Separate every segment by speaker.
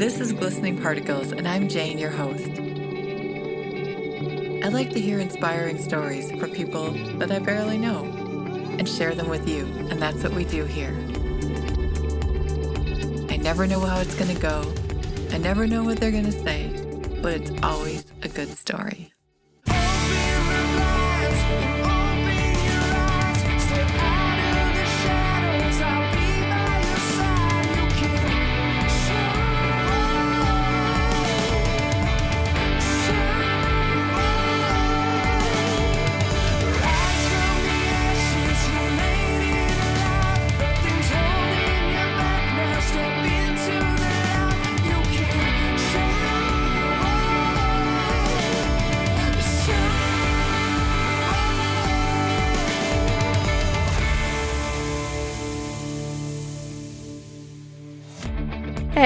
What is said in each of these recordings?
Speaker 1: This is Glistening Particles, and I'm Jane, your host. I like to hear inspiring stories for people that I barely know and share them with you, and that's what we do here. I never know how it's going to go, I never know what they're going to say, but it's always a good story.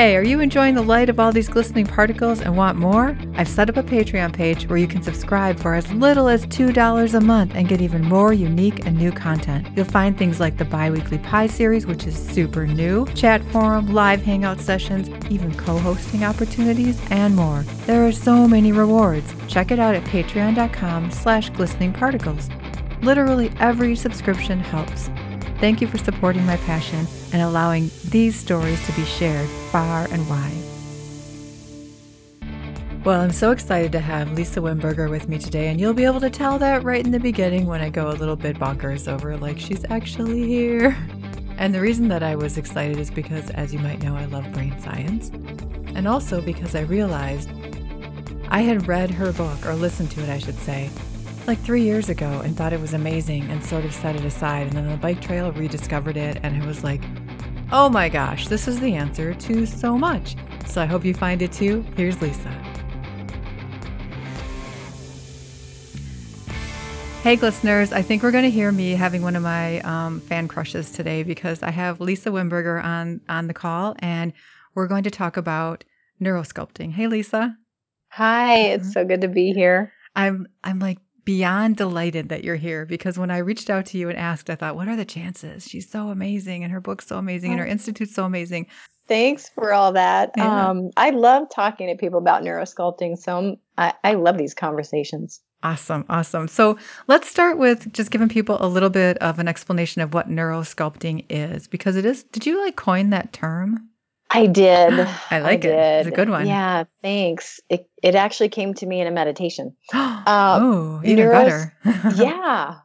Speaker 1: Hey, are you enjoying the light of all these glistening particles and want more? I've set up a Patreon page where you can subscribe for as little as $2 a month and get even more unique and new content. You'll find things like the bi weekly pie series, which is super new, chat forum, live hangout sessions, even co hosting opportunities, and more. There are so many rewards. Check it out at patreon.com slash glistening particles. Literally every subscription helps. Thank you for supporting my passion and allowing these stories to be shared far and wide. Well, I'm so excited to have Lisa Wimberger with me today, and you'll be able to tell that right in the beginning when I go a little bit bonkers over like she's actually here. And the reason that I was excited is because, as you might know, I love brain science, and also because I realized I had read her book, or listened to it, I should say, like three years ago and thought it was amazing and sort of set it aside. And then on the bike trail, rediscovered it, and it was like, oh my gosh, this is the answer to so much. So I hope you find it too. Here's Lisa. Hey, listeners, I think we're going to hear me having one of my um, fan crushes today because I have Lisa Wimberger on, on the call and we're going to talk about neurosculpting. Hey, Lisa.
Speaker 2: Hi, it's so good to be here.
Speaker 1: I'm I'm like beyond delighted that you're here because when I reached out to you and asked, I thought, what are the chances? She's so amazing and her book's so amazing and her oh. institute's so amazing.
Speaker 2: Thanks for all that. Yeah. Um, I love talking to people about neurosculpting. So I, I love these conversations.
Speaker 1: Awesome. Awesome. So let's start with just giving people a little bit of an explanation of what neurosculpting is because it is, did you like coin that term?
Speaker 2: I did.
Speaker 1: I like I it. Did. It's a good one.
Speaker 2: Yeah, thanks. It it actually came to me in a meditation.
Speaker 1: Um, oh, even neuros-
Speaker 2: better. yeah.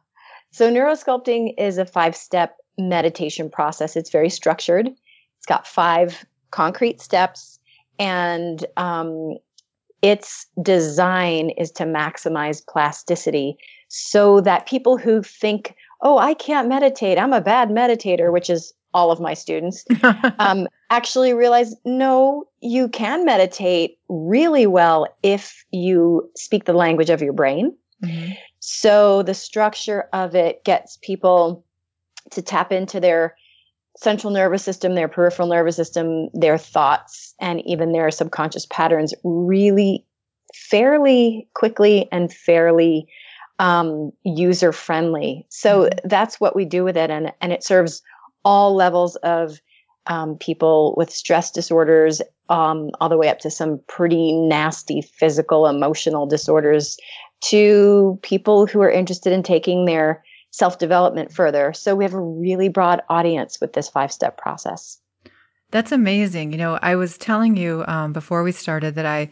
Speaker 2: So neurosculpting is a five step meditation process. It's very structured. It's got five concrete steps, and um, its design is to maximize plasticity, so that people who think, "Oh, I can't meditate. I'm a bad meditator," which is all of my students, um, actually realize no, you can meditate really well if you speak the language of your brain. Mm-hmm. So the structure of it gets people to tap into their central nervous system, their peripheral nervous system, their thoughts, and even their subconscious patterns really fairly quickly and fairly um, user friendly. So mm-hmm. that's what we do with it. And, and it serves all levels of um, people with stress disorders, um, all the way up to some pretty nasty physical, emotional disorders, to people who are interested in taking their self development further. So we have a really broad audience with this five step process.
Speaker 1: That's amazing. You know, I was telling you um, before we started that I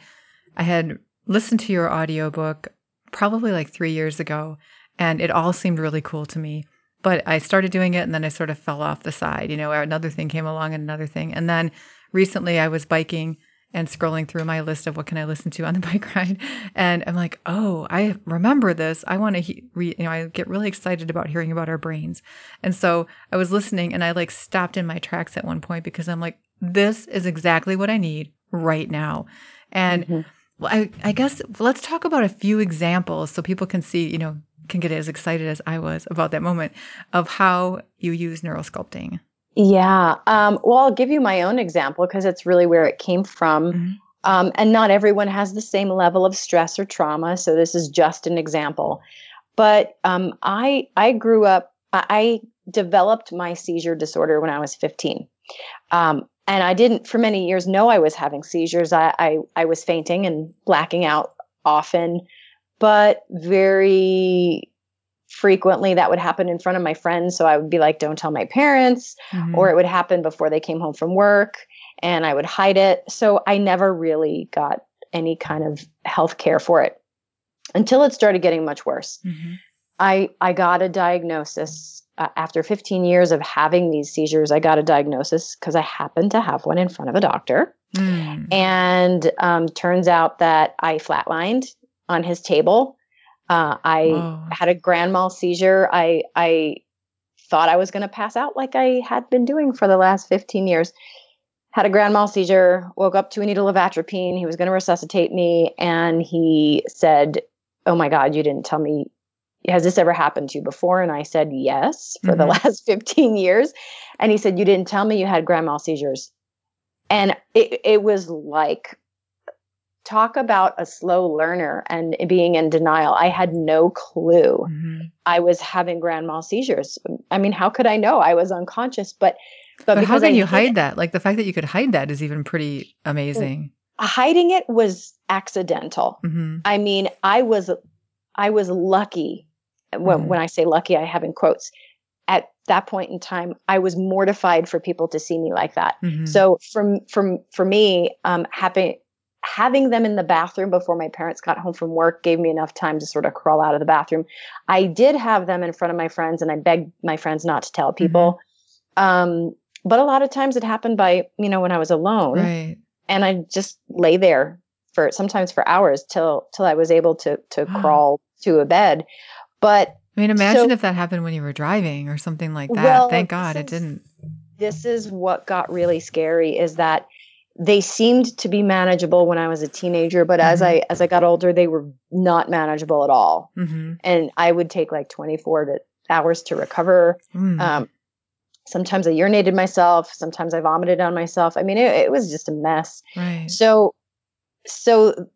Speaker 1: I had listened to your audiobook probably like three years ago, and it all seemed really cool to me but I started doing it and then I sort of fell off the side. You know, another thing came along and another thing. And then recently I was biking and scrolling through my list of what can I listen to on the bike ride. And I'm like, oh, I remember this. I want to, he- re- you know, I get really excited about hearing about our brains. And so I was listening and I like stopped in my tracks at one point because I'm like, this is exactly what I need right now. And mm-hmm. well, I, I guess let's talk about a few examples so people can see, you know, can get as excited as I was about that moment of how you use neurosculpting.
Speaker 2: Yeah. Um, well, I'll give you my own example because it's really where it came from. Mm-hmm. Um, and not everyone has the same level of stress or trauma. So this is just an example. But um, I I grew up. I developed my seizure disorder when I was 15. Um, and I didn't for many years know I was having seizures. I, I, I was fainting and blacking out often, but very frequently that would happen in front of my friends. So I would be like, don't tell my parents, mm-hmm. or it would happen before they came home from work and I would hide it. So I never really got any kind of health care for it until it started getting much worse. Mm-hmm. I, I got a diagnosis uh, after 15 years of having these seizures, I got a diagnosis because I happened to have one in front of a doctor. Mm. And um, turns out that I flatlined on his table. Uh, I oh. had a grand mal seizure. I I thought I was going to pass out like I had been doing for the last 15 years. Had a grand mal seizure. Woke up to a needle of atropine. He was going to resuscitate me, and he said, "Oh my God, you didn't tell me has this ever happened to you before? And I said, yes, for mm-hmm. the last 15 years. And he said, you didn't tell me you had grand mal seizures. And it, it was like, talk about a slow learner and being in denial. I had no clue mm-hmm. I was having grand mal seizures. I mean, how could I know? I was unconscious, but
Speaker 1: but, but how can I you hide that? Like the fact that you could hide that is even pretty amazing.
Speaker 2: Hiding it was accidental. Mm-hmm. I mean, I was I was lucky when, mm-hmm. when I say lucky, I have in quotes. At that point in time, I was mortified for people to see me like that. Mm-hmm. So from from for me, um, having having them in the bathroom before my parents got home from work gave me enough time to sort of crawl out of the bathroom. I did have them in front of my friends, and I begged my friends not to tell people. Mm-hmm. Um, but a lot of times it happened by you know when I was alone, right. and I just lay there for sometimes for hours till till I was able to to crawl to a bed. But
Speaker 1: I mean, imagine so, if that happened when you were driving or something like that. Well, Thank God it didn't.
Speaker 2: This is what got really scary is that they seemed to be manageable when I was a teenager, but mm-hmm. as I as I got older, they were not manageable at all. Mm-hmm. And I would take like 24 to, hours to recover. Mm. Um, sometimes I urinated myself. Sometimes I vomited on myself. I mean, it, it was just a mess. Right. So, so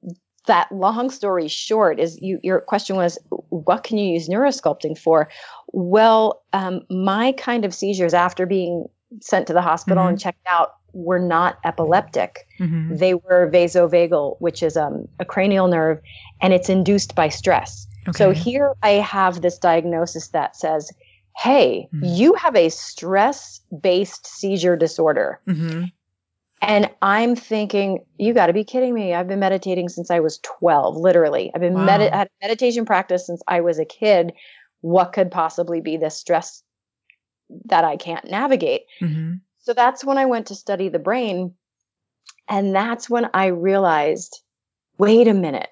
Speaker 2: that long story short is you, your question was what can you use neurosculpting for well um, my kind of seizures after being sent to the hospital mm-hmm. and checked out were not epileptic mm-hmm. they were vasovagal which is um, a cranial nerve and it's induced by stress okay. so here i have this diagnosis that says hey mm-hmm. you have a stress based seizure disorder mm-hmm. And I'm thinking, you got to be kidding me. I've been meditating since I was 12, literally. I've been wow. med- had meditation practice since I was a kid. What could possibly be this stress that I can't navigate? Mm-hmm. So that's when I went to study the brain. And that's when I realized wait a minute.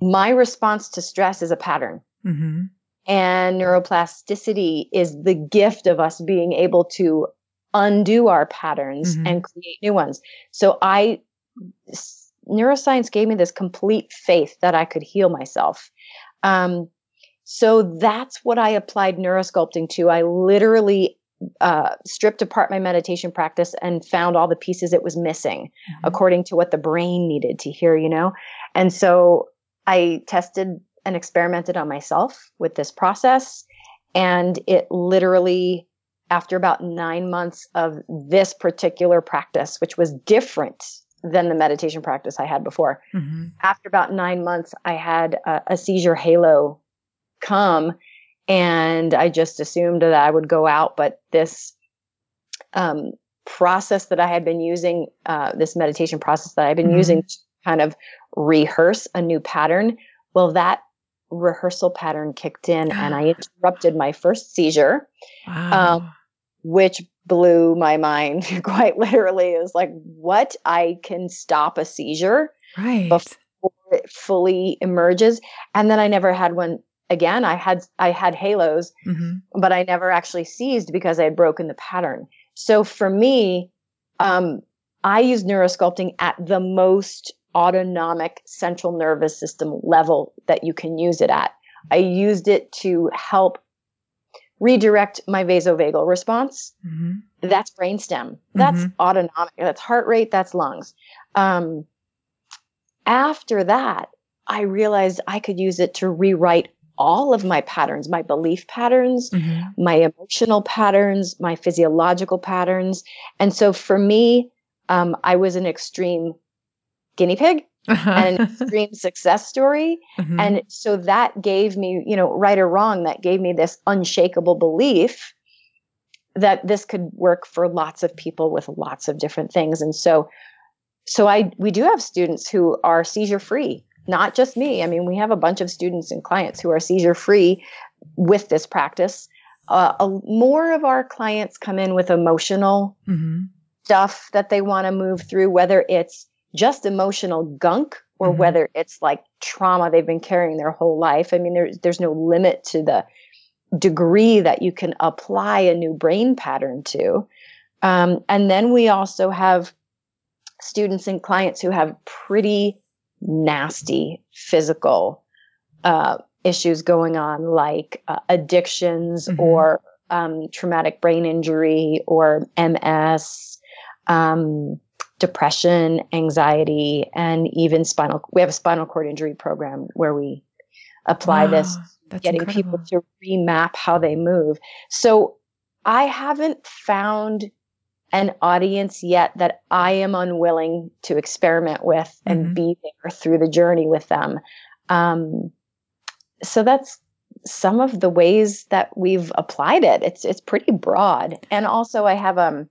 Speaker 2: My response to stress is a pattern. Mm-hmm. And neuroplasticity is the gift of us being able to undo our patterns mm-hmm. and create new ones. So I neuroscience gave me this complete faith that I could heal myself. Um, so that's what I applied neurosculpting to. I literally uh, stripped apart my meditation practice and found all the pieces it was missing mm-hmm. according to what the brain needed to hear, you know? And so I tested and experimented on myself with this process. And it literally after about nine months of this particular practice, which was different than the meditation practice I had before. Mm-hmm. After about nine months, I had a, a, seizure halo come, and I just assumed that I would go out. But this um, process that I had been using, uh, this meditation process that I've been mm-hmm. using to kind of rehearse a new pattern, well, that rehearsal pattern kicked in and I interrupted my first seizure. Wow. Um, which blew my mind quite literally. It was like, what? I can stop a seizure
Speaker 1: right.
Speaker 2: before it fully emerges. And then I never had one again. I had I had halos, mm-hmm. but I never actually seized because I had broken the pattern. So for me, um, I use neurosculpting at the most autonomic central nervous system level that you can use it at. I used it to help redirect my vasovagal response. Mm-hmm. That's brainstem. That's mm-hmm. autonomic. That's heart rate. That's lungs. Um, after that, I realized I could use it to rewrite all of my patterns, my belief patterns, mm-hmm. my emotional patterns, my physiological patterns. And so for me, um, I was an extreme guinea pig uh-huh. and an extreme success story. Mm-hmm. And so that gave me, you know, right or wrong, that gave me this unshakable belief that this could work for lots of people with lots of different things. And so, so I, we do have students who are seizure free, not just me. I mean, we have a bunch of students and clients who are seizure free with this practice. Uh, a, more of our clients come in with emotional mm-hmm. stuff that they want to move through, whether it's just emotional gunk or mm-hmm. whether it's like trauma they've been carrying their whole life. I mean, there's there's no limit to the degree that you can apply a new brain pattern to. Um, and then we also have students and clients who have pretty nasty physical uh, issues going on, like uh, addictions mm-hmm. or um, traumatic brain injury or MS. Um, depression, anxiety, and even spinal. We have a spinal cord injury program where we apply wow, this, getting incredible. people to remap how they move. So I haven't found an audience yet that I am unwilling to experiment with and mm-hmm. be there through the journey with them. Um, so that's some of the ways that we've applied it. It's it's pretty broad, and also I have um,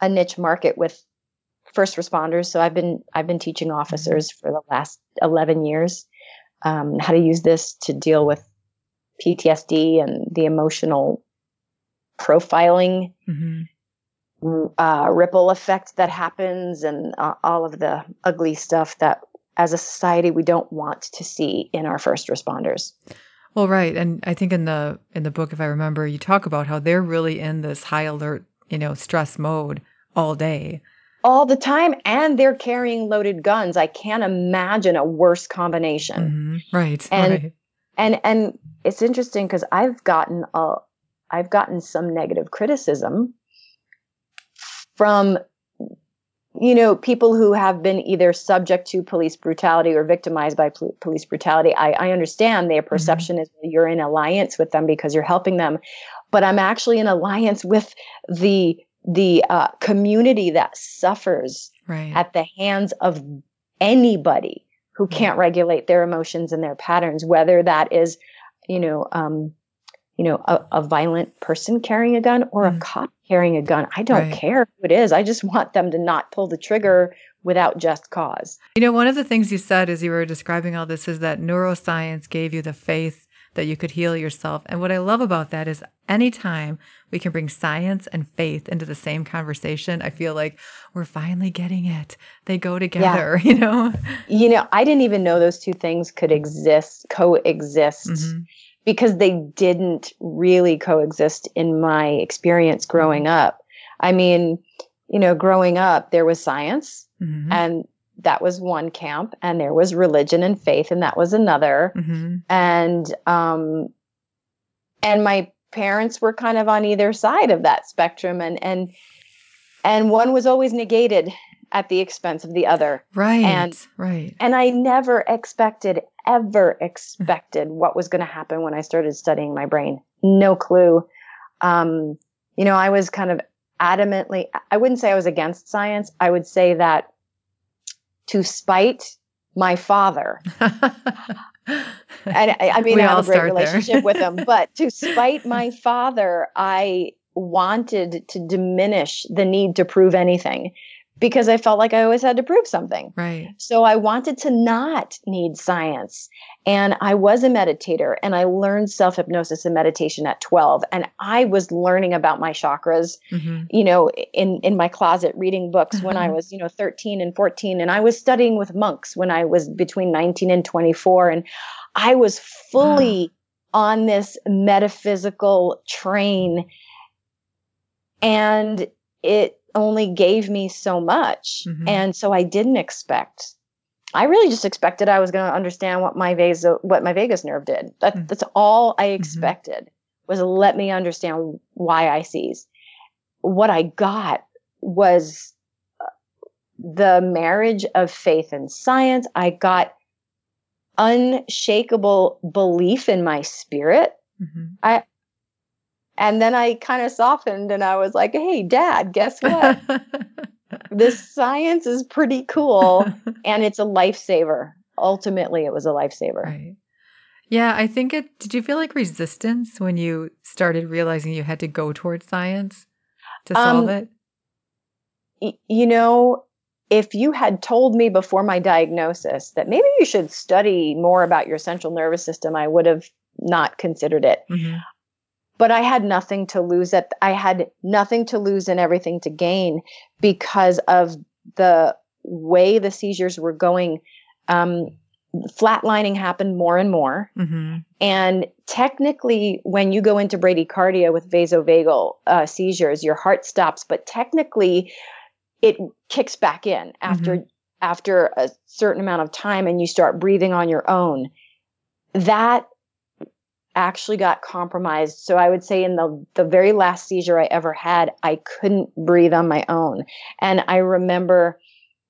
Speaker 2: a niche market with first responders. So I've been I've been teaching officers for the last eleven years um, how to use this to deal with PTSD and the emotional profiling mm-hmm. Uh, ripple effect that happens, and uh, all of the ugly stuff that as a society we don't want to see in our first responders.
Speaker 1: Well, right, and I think in the in the book, if I remember, you talk about how they're really in this high alert, you know, stress mode all day
Speaker 2: all the time and they're carrying loaded guns i can't imagine a worse combination
Speaker 1: mm-hmm. right
Speaker 2: and
Speaker 1: right.
Speaker 2: and and it's interesting because i've gotten a i've gotten some negative criticism from you know people who have been either subject to police brutality or victimized by pol- police brutality I, I understand their mm-hmm. perception mm-hmm. is you're in alliance with them because you're helping them but i'm actually in alliance with the the uh, community that suffers
Speaker 1: right.
Speaker 2: at the hands of anybody who can't regulate their emotions and their patterns, whether that is, you know, um, you know, a, a, violent person carrying a gun or mm. a cop carrying a gun. I don't right. care who it is. I just want them to not pull the trigger without just cause.
Speaker 1: You know, one of the things you said as you were describing all this is that neuroscience gave you the faith that you could heal yourself. And what I love about that is anytime we can bring science and faith into the same conversation, I feel like we're finally getting it. They go together, yeah. you know?
Speaker 2: You know, I didn't even know those two things could exist, coexist. Mm-hmm. Because they didn't really coexist in my experience growing mm-hmm. up. I mean, you know, growing up, there was science mm-hmm. and that was one camp and there was religion and faith and that was another mm-hmm. and um and my parents were kind of on either side of that spectrum and and and one was always negated at the expense of the other.
Speaker 1: Right
Speaker 2: and
Speaker 1: right.
Speaker 2: and i never expected ever expected what was going to happen when i started studying my brain. No clue. Um you know i was kind of adamantly i wouldn't say i was against science. I would say that to spite my father. and I, I mean, we I have a great relationship with him, but to spite my father, I wanted to diminish the need to prove anything because I felt like I always had to prove something.
Speaker 1: Right.
Speaker 2: So I wanted to not need science. And I was a meditator and I learned self hypnosis and meditation at 12. And I was learning about my chakras, mm-hmm. you know, in, in my closet reading books mm-hmm. when I was, you know, 13 and 14. And I was studying with monks when I was between 19 and 24. And I was fully wow. on this metaphysical train. And it only gave me so much. Mm-hmm. And so I didn't expect. I really just expected I was going to understand what my vas what my vagus nerve did. That, mm-hmm. That's all I mm-hmm. expected was let me understand why I seize. What I got was uh, the marriage of faith and science. I got unshakable belief in my spirit. Mm-hmm. I and then I kind of softened and I was like, "Hey, dad, guess what? this science is pretty cool and it's a lifesaver." Ultimately, it was a lifesaver.
Speaker 1: Right. Yeah, I think it did you feel like resistance when you started realizing you had to go towards science to solve um, it?
Speaker 2: Y- you know, if you had told me before my diagnosis that maybe you should study more about your central nervous system, I would have not considered it. Mm-hmm. But I had nothing to lose at I had nothing to lose and everything to gain because of the way the seizures were going. Um, flatlining happened more and more. Mm-hmm. And technically, when you go into bradycardia with vasovagal uh, seizures, your heart stops. But technically, it kicks back in after mm-hmm. after a certain amount of time and you start breathing on your own that actually got compromised so i would say in the the very last seizure i ever had i couldn't breathe on my own and i remember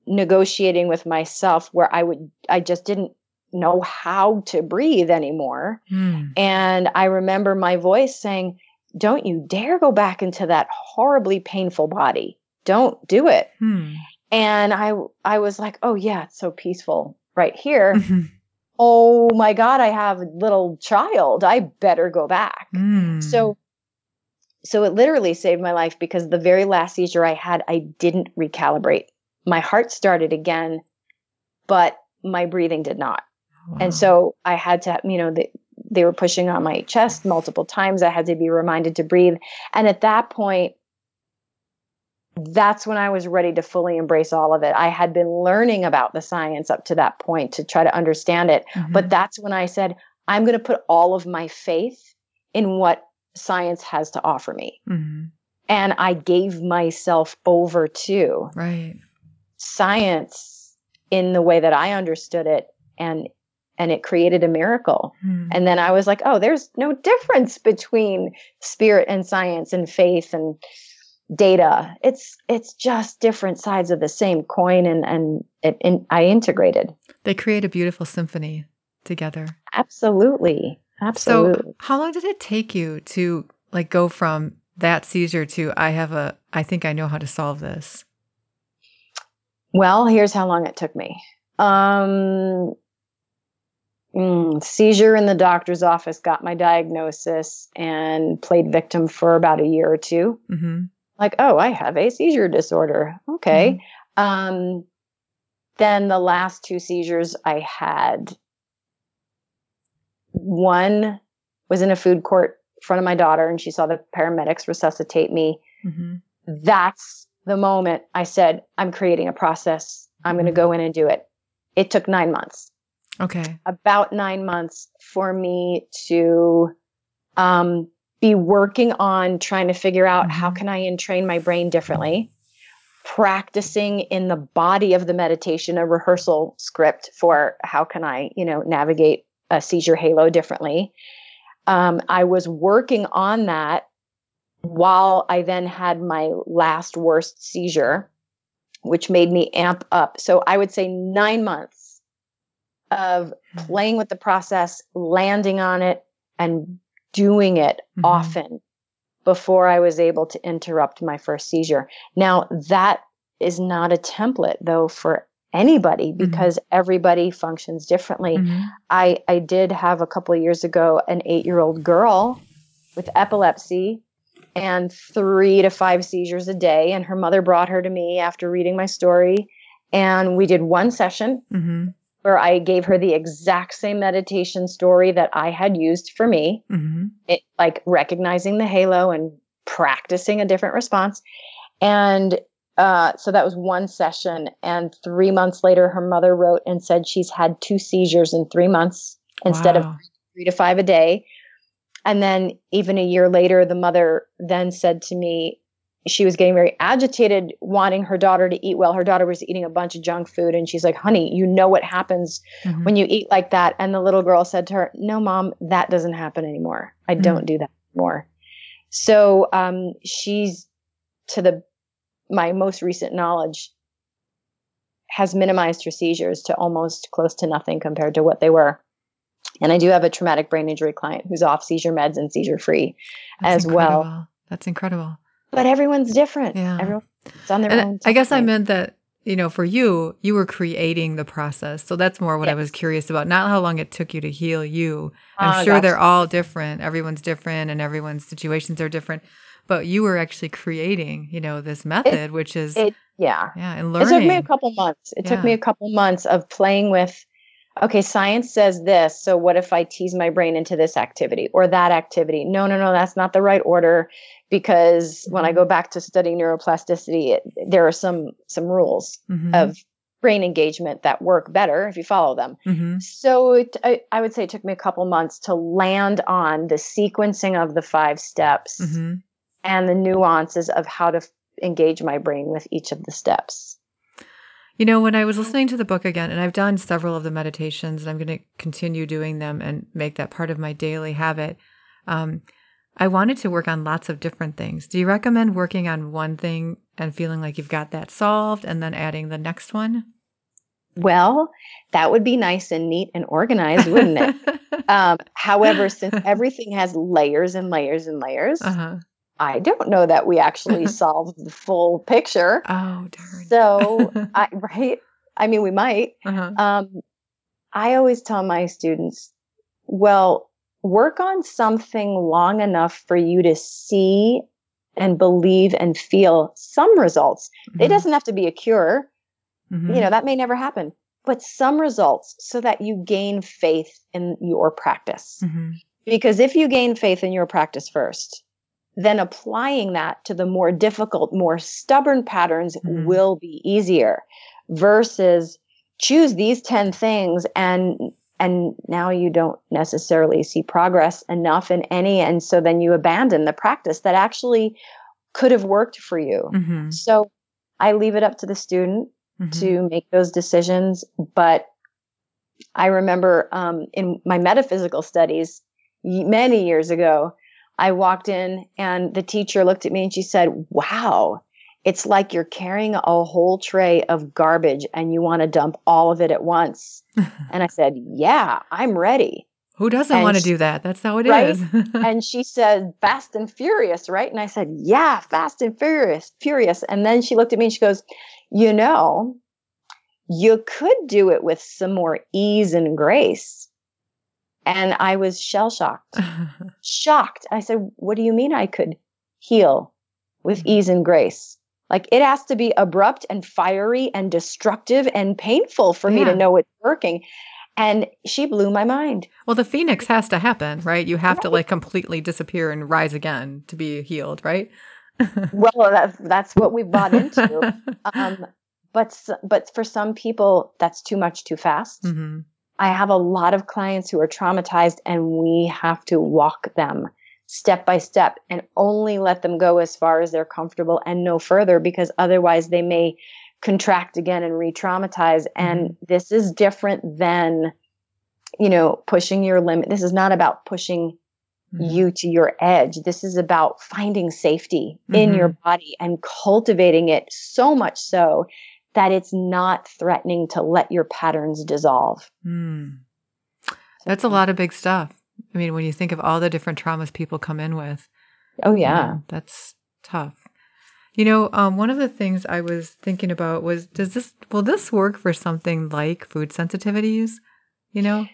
Speaker 2: negotiating with myself where i would i just didn't know how to breathe anymore mm. and i remember my voice saying don't you dare go back into that horribly painful body don't do it. Hmm. And I I was like, oh yeah, it's so peaceful right here. Mm-hmm. Oh my God, I have a little child. I better go back. Mm. So so it literally saved my life because the very last seizure I had, I didn't recalibrate. My heart started again, but my breathing did not. Wow. And so I had to, you know, the, they were pushing on my chest multiple times. I had to be reminded to breathe. And at that point, that's when I was ready to fully embrace all of it. I had been learning about the science up to that point to try to understand it. Mm-hmm. But that's when I said, I'm going to put all of my faith in what science has to offer me. Mm-hmm. And I gave myself over to
Speaker 1: right.
Speaker 2: science in the way that I understood it. And and it created a miracle. Mm. And then I was like, oh, there's no difference between spirit and science and faith and data. It's it's just different sides of the same coin, and and it, and I integrated.
Speaker 1: They create a beautiful symphony together.
Speaker 2: Absolutely, absolutely.
Speaker 1: So, how long did it take you to like go from that seizure to I have a I think I know how to solve this?
Speaker 2: Well, here's how long it took me. Um, mm, seizure in the doctor's office got my diagnosis and played victim for about a year or 2 mm-hmm like, oh, I have a seizure disorder. Okay. Mm-hmm. Um, then the last two seizures I had, one was in a food court in front of my daughter, and she saw the paramedics resuscitate me. Mm-hmm. That's the moment I said, I'm creating a process. I'm going to mm-hmm. go in and do it. It took nine months.
Speaker 1: Okay.
Speaker 2: About nine months for me to um, be working on trying to figure out how mm-hmm. can I entrain my brain differently, practicing in the body of the meditation a rehearsal script for how can I, you know, navigate a seizure halo differently. Um, I was working on that while I then had my last worst seizure, which made me amp up. So I would say nine months of mm-hmm. playing with the process, landing on it, and doing it mm-hmm. often before I was able to interrupt my first seizure. Now, that is not a template though for anybody mm-hmm. because mm-hmm. everybody functions differently. Mm-hmm. I, I did have a couple of years ago an eight year old girl with epilepsy and three to five seizures a day. And her mother brought her to me after reading my story. And we did one session. Mm-hmm where I gave her the exact same meditation story that I had used for me, mm-hmm. it, like recognizing the halo and practicing a different response. And uh, so that was one session. And three months later, her mother wrote and said she's had two seizures in three months instead wow. of three to five a day. And then even a year later, the mother then said to me, she was getting very agitated wanting her daughter to eat well her daughter was eating a bunch of junk food and she's like honey you know what happens mm-hmm. when you eat like that and the little girl said to her no mom that doesn't happen anymore i mm-hmm. don't do that anymore so um, she's to the my most recent knowledge has minimized her seizures to almost close to nothing compared to what they were. And I do have a traumatic brain injury client who's off seizure meds and seizure free as
Speaker 1: incredible.
Speaker 2: well.
Speaker 1: That's incredible.
Speaker 2: But everyone's different.
Speaker 1: Yeah.
Speaker 2: Everyone's on their
Speaker 1: And
Speaker 2: own.
Speaker 1: I guess I meant that, you know, for you, you were creating the process. So that's more what I was curious about. Not how long it took you to heal you. I'm
Speaker 2: Oh,
Speaker 1: sure
Speaker 2: gotcha.
Speaker 1: they're all different. Everyone's different and everyone's situations are different. But you were actually creating, you know, this method, which is,
Speaker 2: it- yeah.
Speaker 1: yeah, and learning.
Speaker 2: It took me a couple months. It took me a couple months of playing with, okay, science says this. So what if I tease my brain into this activity or that activity? No, no, no, that's not the right order. Because when
Speaker 1: Mm-hmm.
Speaker 2: I go back to studying neuroplasticity, it, there are some some rules
Speaker 1: Mhm.
Speaker 2: of brain engagement that work better if you follow them.
Speaker 1: Mhm.
Speaker 2: So it, I, I would say it took me a couple months to land on the sequencing of the five steps
Speaker 1: Mhm.
Speaker 2: and the nuances of how to f- engage my brain with each of the steps.
Speaker 1: You know, when I was listening to the book again, and I've done several of the meditations, and I'm going to continue doing them and make that part of my daily habit. Um, I wanted to work on lots of different things. Do you recommend working on one thing and feeling like you've got that solved, and then adding the next one?
Speaker 2: Well, that would be nice and neat and organized, wouldn't it? Um, however, since everything has layers and layers and layers,
Speaker 1: uh-huh.
Speaker 2: I don't know that we actually solved the full picture.
Speaker 1: Oh darn.
Speaker 2: So, I, right? I mean, we might.
Speaker 1: uh-huh.
Speaker 2: Um, I always tell my students, well, work on something long enough for you to see and believe and feel some results. It doesn't have to be a cure.
Speaker 1: Mhm.
Speaker 2: You know, that may never happen, but some results so that you gain faith in your practice.
Speaker 1: Mhm.
Speaker 2: Because if you gain faith in your practice first, then applying that to the more difficult, more stubborn patterns
Speaker 1: Mhm.
Speaker 2: will be easier versus choose these 10 things and and now you don't necessarily see progress enough in any and so then you abandon the practice that actually could have worked for you.
Speaker 1: Mhm.
Speaker 2: So I leave it up to the student
Speaker 1: Mhm.
Speaker 2: to make those decisions. But I remember um, in my metaphysical studies many years ago, I walked in and the teacher looked at me and she said, Wow, it's like you're carrying a whole tray of garbage and you want to dump all of it at once. and I said, Yeah, I'm ready.
Speaker 1: Who doesn't want to do that? That's how it
Speaker 2: Right?
Speaker 1: is.
Speaker 2: and she said, Fast and Furious, right? And I said, Yeah, Fast and Furious, Furious. And then she looked at me and she goes, You know, you could do it with some more ease and grace. And I was shell shocked, shocked. I said, What do you mean I could heal with mm. ease and grace? Like it has to be abrupt and fiery and destructive and painful for me to know it's working. And she blew my mind.
Speaker 1: well, the phoenix has to happen, right? You have to like completely disappear and rise again to be healed, right?
Speaker 2: Well, that's that's what we bought into. um, but but for some people, that's too much too fast.
Speaker 1: hmm
Speaker 2: I have a lot of clients who are traumatized, and we have to walk them step by step and only let them go as far as they're comfortable and no further, because otherwise they may contract again and re-traumatize. And this is different than, you know, pushing your limit. This is not about pushing
Speaker 1: Mm-hmm.
Speaker 2: you to your edge. This is about finding safety in your body and cultivating it so much so that it's not threatening to let your patterns dissolve.
Speaker 1: Mm. That's a lot of big stuff. I mean, when you think of all the different traumas people come in with,
Speaker 2: Oh, yeah.
Speaker 1: that's tough. You know, um, one of the things I was thinking about was, does this will this work for something like food sensitivities? You know,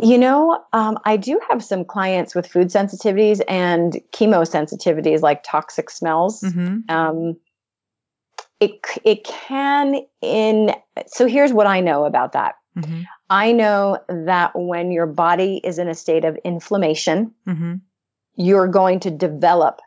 Speaker 2: You know, um, I do have some clients with food sensitivities and chemo sensitivities, like toxic smells.
Speaker 1: hmm
Speaker 2: Um, it it can in. So here's what I know about that.
Speaker 1: Hmm
Speaker 2: I know that when your body is in a state of inflammation,
Speaker 1: hmm
Speaker 2: you're going to develop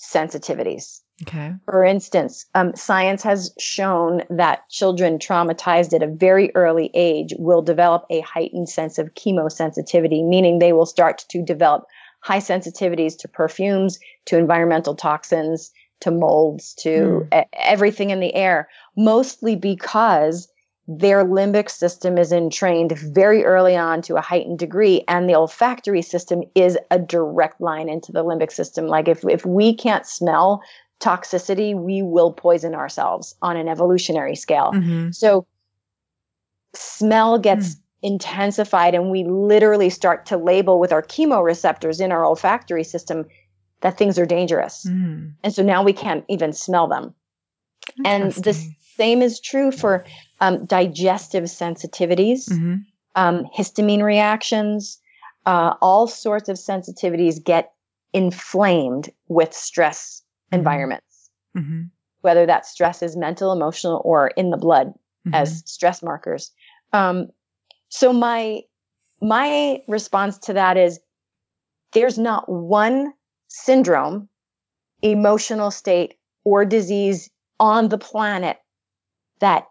Speaker 2: sensitivities.
Speaker 1: Okay.
Speaker 2: For instance, um, science has shown that children traumatized at a very early age will develop a heightened sense of chemosensitivity, meaning they will start to develop high sensitivities to perfumes, to environmental toxins, to molds, to e- everything in the air, mostly because their limbic system is entrained very early on to a heightened degree and the olfactory system is a direct line into the limbic system like if if we can't smell toxicity, we will poison ourselves on an evolutionary scale.
Speaker 1: Mhm.
Speaker 2: So smell gets intensified and we literally start to label with our chemoreceptors in our olfactory system that things are dangerous.
Speaker 1: Mm.
Speaker 2: And so now we can't even smell them. And the same is true for um, digestive sensitivities,
Speaker 1: Mhm.
Speaker 2: um, histamine reactions, uh, all sorts of sensitivities get inflamed with stress
Speaker 1: Mhm.
Speaker 2: environments,
Speaker 1: Mhm.
Speaker 2: whether that stress is mental, emotional, or in the blood
Speaker 1: Mhm.
Speaker 2: as stress markers. Um, so my my response to that is there's not one syndrome, emotional state, or disease on the planet that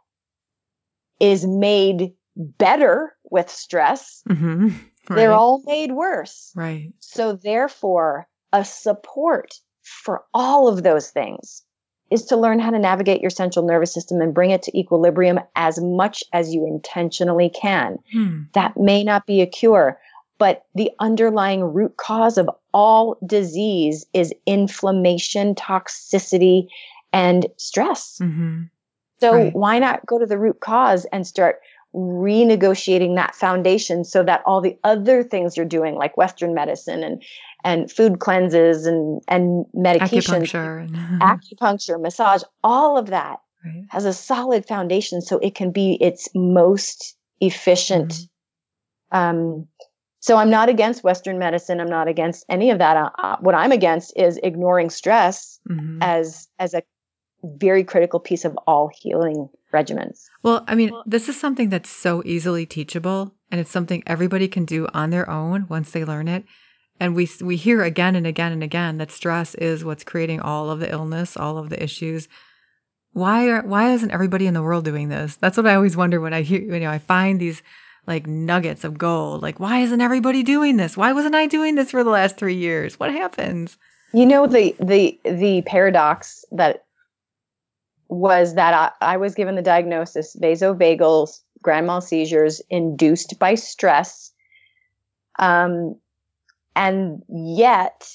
Speaker 2: is made better with stress.
Speaker 1: Mhm.
Speaker 2: They're all made worse.
Speaker 1: right.
Speaker 2: So therefore, a support for all of those things is to learn how to navigate your central nervous system and bring it to equilibrium as much as you intentionally can.
Speaker 1: Hmm.
Speaker 2: That may not be a cure, but the underlying root cause of all disease is inflammation, toxicity, and stress.
Speaker 1: Mhm.
Speaker 2: So
Speaker 1: Right.
Speaker 2: why not go to the root cause and start renegotiating that foundation so that all the other things you're doing, like Western medicine and and food cleanses and and medications,
Speaker 1: Acupuncture.
Speaker 2: acupuncture, massage, all of that
Speaker 1: right.
Speaker 2: has a solid foundation so it can be its most efficient.
Speaker 1: Mhm.
Speaker 2: Um, so I'm not against Western medicine. I'm not against any of that. Uh, uh, what I'm against is ignoring stress
Speaker 1: Mhm.
Speaker 2: as as a very critical piece of all healing regimens.
Speaker 1: Well, I mean, this is something that's so easily teachable, and it's something everybody can do on their own once they learn it. And we we hear again and again and again that stress is what's creating all of the illness, all of the issues. Why are why isn't everybody in the world doing this? That's what I always wonder when I hear you know I find these like nuggets of gold. Like, why isn't everybody doing this? Why wasn't I doing this for the last three years? What happens?
Speaker 2: You know the the the paradox that was that I, I was given the diagnosis vasovagal grand mal seizures induced by stress, um, and yet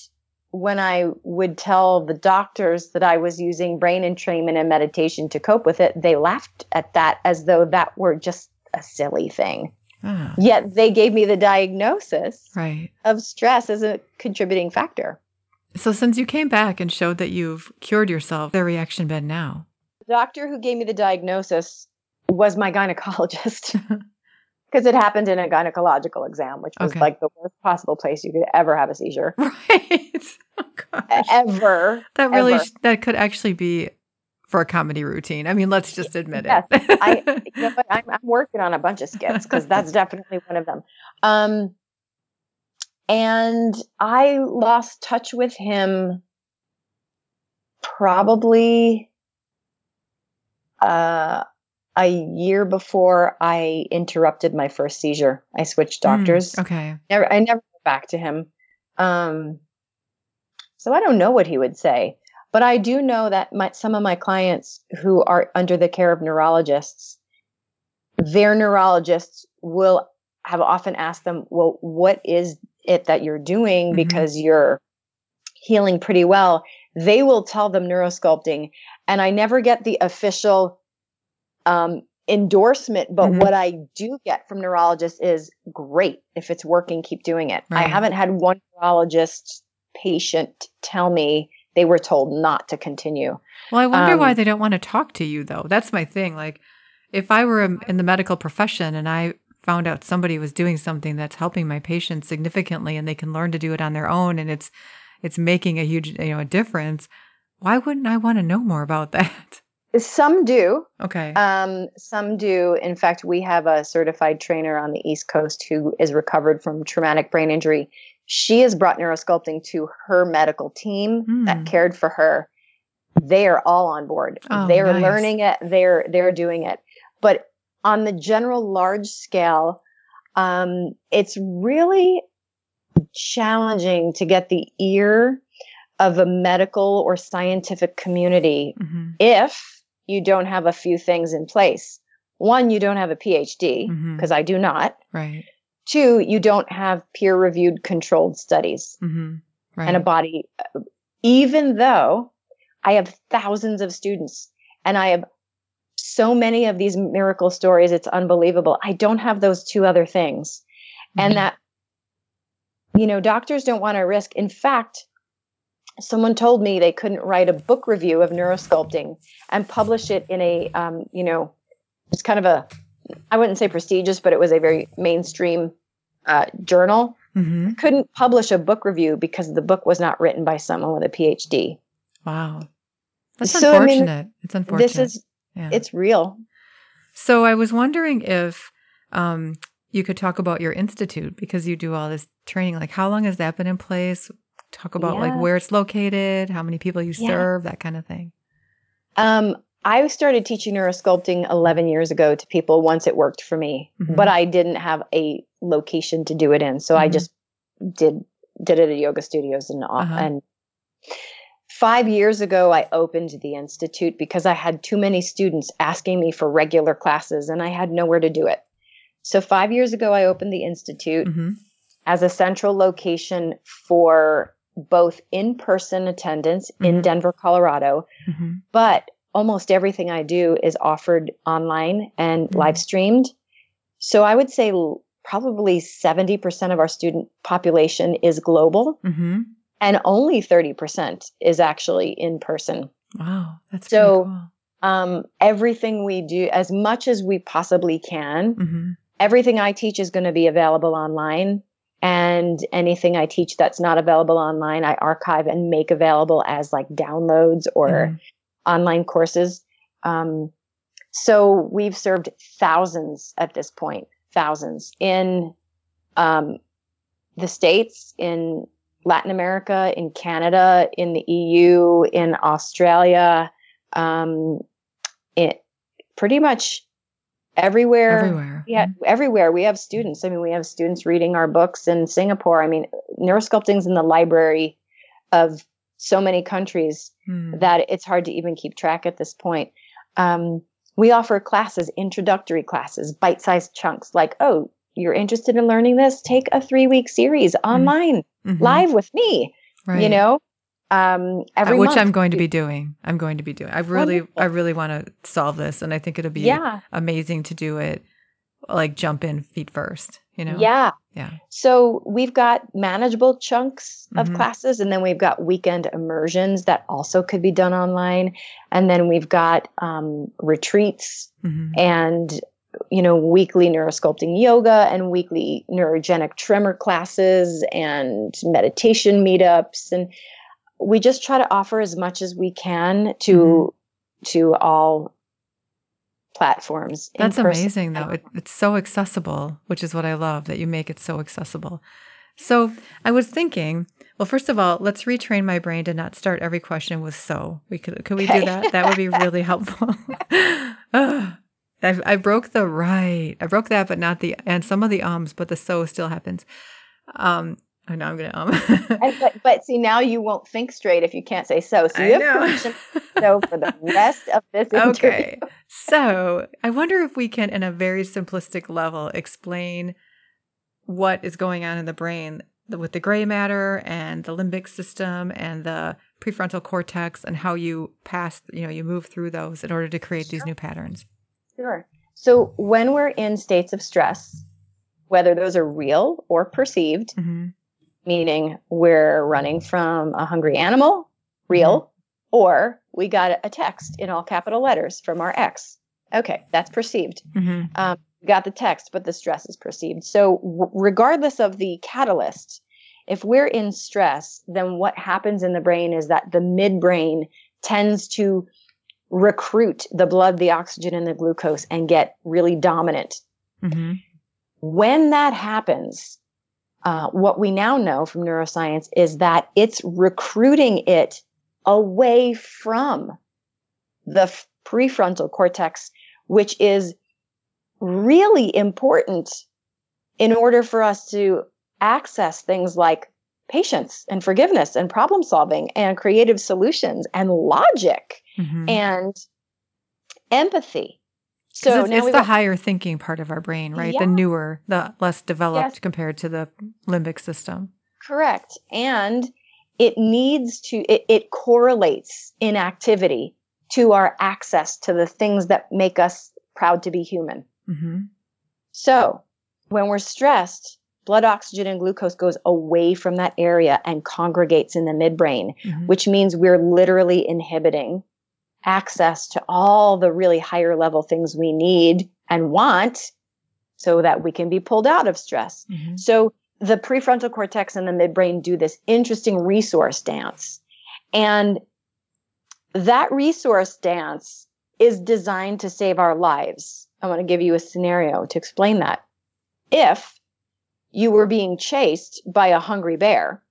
Speaker 2: when I would tell the doctors that I was using brain entrainment and meditation to cope with it, they laughed at that as though that were just a silly thing.
Speaker 1: Ah,
Speaker 2: Yet they gave me the diagnosis
Speaker 1: right.
Speaker 2: of stress as a contributing factor.
Speaker 1: So since you came back and showed that you've cured yourself, their reaction been now?
Speaker 2: The doctor who gave me the diagnosis was my gynecologist because it happened in a gynecological exam, which was
Speaker 1: Okay.
Speaker 2: like the worst possible place you could ever have a seizure.
Speaker 1: Right. Oh gosh.
Speaker 2: Ever.
Speaker 1: That really
Speaker 2: ever.
Speaker 1: that could actually be for a comedy routine. I mean, let's just admit
Speaker 2: Yes,
Speaker 1: it.
Speaker 2: I, you know, I'm, I'm working on a bunch of skits because that's definitely one of them. Um, and I lost touch with him probably uh, a year before I interrupted my first seizure. I switched
Speaker 1: Mm,
Speaker 2: doctors.
Speaker 1: okay.
Speaker 2: Never, I never went back to him. Um, so I don't know what he would say, but I do know that my, some of my clients who are under the care of neurologists, their neurologists will have often asked them, "Well, what is it that you're doing
Speaker 1: Mhm.
Speaker 2: because you're healing pretty well?" They will tell them neurosculpting, and I never get the official um, endorsement, but
Speaker 1: Mhm.
Speaker 2: what I do get from neurologists is great. If it's working, keep doing it. I haven't had one neurologist patient tell me they were told not to continue.
Speaker 1: Well, I wonder why
Speaker 2: Um,
Speaker 1: they don't want to talk to you though. That's my thing. Like if I were in the medical profession and I found out somebody was doing something that's helping my patients significantly and they can learn to do it on their own and it's it's making a huge, you know, a difference, why wouldn't I want to know more about that?
Speaker 2: Some do.
Speaker 1: Okay.
Speaker 2: Um, some do. In fact, we have a certified trainer on the East Coast who is recovered from traumatic brain injury. She has brought neurosculpting to her medical team
Speaker 1: Hmm.
Speaker 2: that cared for her. They are all on board.
Speaker 1: Oh,
Speaker 2: they're
Speaker 1: nice.
Speaker 2: learning it. They're they're doing it. But on the general large scale, um, it's really challenging to get the ear of a medical or scientific community
Speaker 1: Mhm.
Speaker 2: if you don't have a few things in place. One, you don't have a PhD, because I do not.
Speaker 1: Right.
Speaker 2: Two, you don't have peer reviewed controlled studies
Speaker 1: hmm Right.
Speaker 2: and a body, even though I have thousands of students and I have so many of these miracle stories. It's unbelievable. I don't have those two other things. Mm-hmm. And that, you know, doctors don't want to risk. In fact, someone told me they couldn't write a book review of neurosculpting and publish it in a, um, you know, it's kind of a, I wouldn't say prestigious, but it was a very mainstream uh, journal. Mm-hmm. Couldn't publish a book review because the book was not written by someone with a PhD.
Speaker 1: Wow. That's so, unfortunate. I mean, it's unfortunate.
Speaker 2: This is, yeah. it's real.
Speaker 1: So I was wondering if um, you could talk about your institute because you do all this training. Like, how long has that been in place? Talk about yeah. like where it's located, how many people you serve, that kind of thing.
Speaker 2: Um, I started teaching neurosculpting 11 years ago to people once it worked for me, mm-hmm. but I didn't have a location to do it in. So mm-hmm. I just did did it at yoga studios and uh-huh. and 5 years ago I opened the institute because I had too many students asking me for regular classes and I had nowhere to do it. So 5 years ago I opened the institute mm-hmm. as a central location for both in-person attendance in mm-hmm. Denver, Colorado, mm-hmm. but almost everything I do is offered online and mm-hmm. live streamed. So I would say probably 70% of our student population is global mm-hmm. and only 30% is actually in person.
Speaker 1: Wow. That's so cool.
Speaker 2: um, everything we do, as much as we possibly can, mm-hmm. everything I teach is going to be available online. And anything I teach that's not available online, I archive and make available as like downloads or mm-hmm online courses. Um, so we've served thousands at this point, thousands in um, the States, in Latin America, in Canada, in the EU, in Australia, um, it pretty much everywhere.
Speaker 1: Everywhere.
Speaker 2: Yeah, mm-hmm. everywhere. We have students. I mean, we have students reading our books in Singapore. I mean, neurosculpting's in the library of so many countries mm. that it's hard to even keep track at this point. Um, we offer classes, introductory classes, bite sized chunks like, oh, you're interested in learning this? Take a three week series hmm. online, mm-hmm. live with me. Right. You know, um, every
Speaker 1: which
Speaker 2: month.
Speaker 1: I'm going to be doing. I'm going to be doing. I really, Wonderful. I really want to solve this, and I think it'll be yeah. amazing to do it. Like jump in feet first, you know.
Speaker 2: Yeah,
Speaker 1: yeah.
Speaker 2: So we've got manageable chunks of mm-hmm. classes, and then we've got weekend immersions that also could be done online. And then we've got um, retreats mm-hmm. and you know weekly neurosculpting yoga and weekly neurogenic tremor classes and meditation meetups and we just try to offer as much as we can to mm-hmm. to all platforms.
Speaker 1: That's amazing, though. It, it's so accessible, which is what I love that you make it so accessible. So I was thinking, well, first of all, let's retrain my brain to not start every question with "so." We could could we okay. do that? That would be really helpful. I, I broke the right. I broke that, but not the and some of the ums, but the so still happens. Um, I know I'm gonna um.
Speaker 2: and, but, but see now you won't think straight if you can't say so. So you I have know. permission so for the rest of this interview. Okay.
Speaker 1: So I wonder if we can, in a very simplistic level, explain what is going on in the brain with the gray matter and the limbic system and the prefrontal cortex and how you pass, you know, you move through those in order to create sure. these new patterns.
Speaker 2: Sure. So when we're in states of stress, whether those are real or perceived, mm-hmm meaning we're running from a hungry animal, real, mm-hmm. or we got a text in all capital letters from our ex. Okay, that's perceived. Mm-hmm. Um, we got the text, but the stress is perceived. So, w- regardless of the catalyst, if we're in stress, then what happens in the brain is that the midbrain tends to recruit the blood, the oxygen, and the glucose and get really dominant. Mm-hmm. When that happens, uh, what we now know from neuroscience is that it's recruiting it away from the prefrontal cortex, which is really important in order for us to access things like patience and forgiveness and problem solving and creative solutions and logic mm-hmm. and empathy
Speaker 1: so it's, it's the got, higher thinking part of our brain, right? Yeah. The newer, the less developed yes. compared to the limbic system.
Speaker 2: Correct. And it needs to, it, it correlates in activity to our access to the things that make us proud to be human.
Speaker 1: Mm-hmm.
Speaker 2: So when we're stressed, blood oxygen and glucose goes away from that area and congregates in the midbrain,
Speaker 1: Mm-hmm.
Speaker 2: which means we're literally inhibiting access to all the really higher level things we need and want so that we can be pulled out of stress.
Speaker 1: Mhm.
Speaker 2: So the prefrontal cortex and the midbrain do this interesting resource dance. And that resource dance is designed to save our lives. I want to give you a scenario to explain that. If you were being chased by a hungry bear,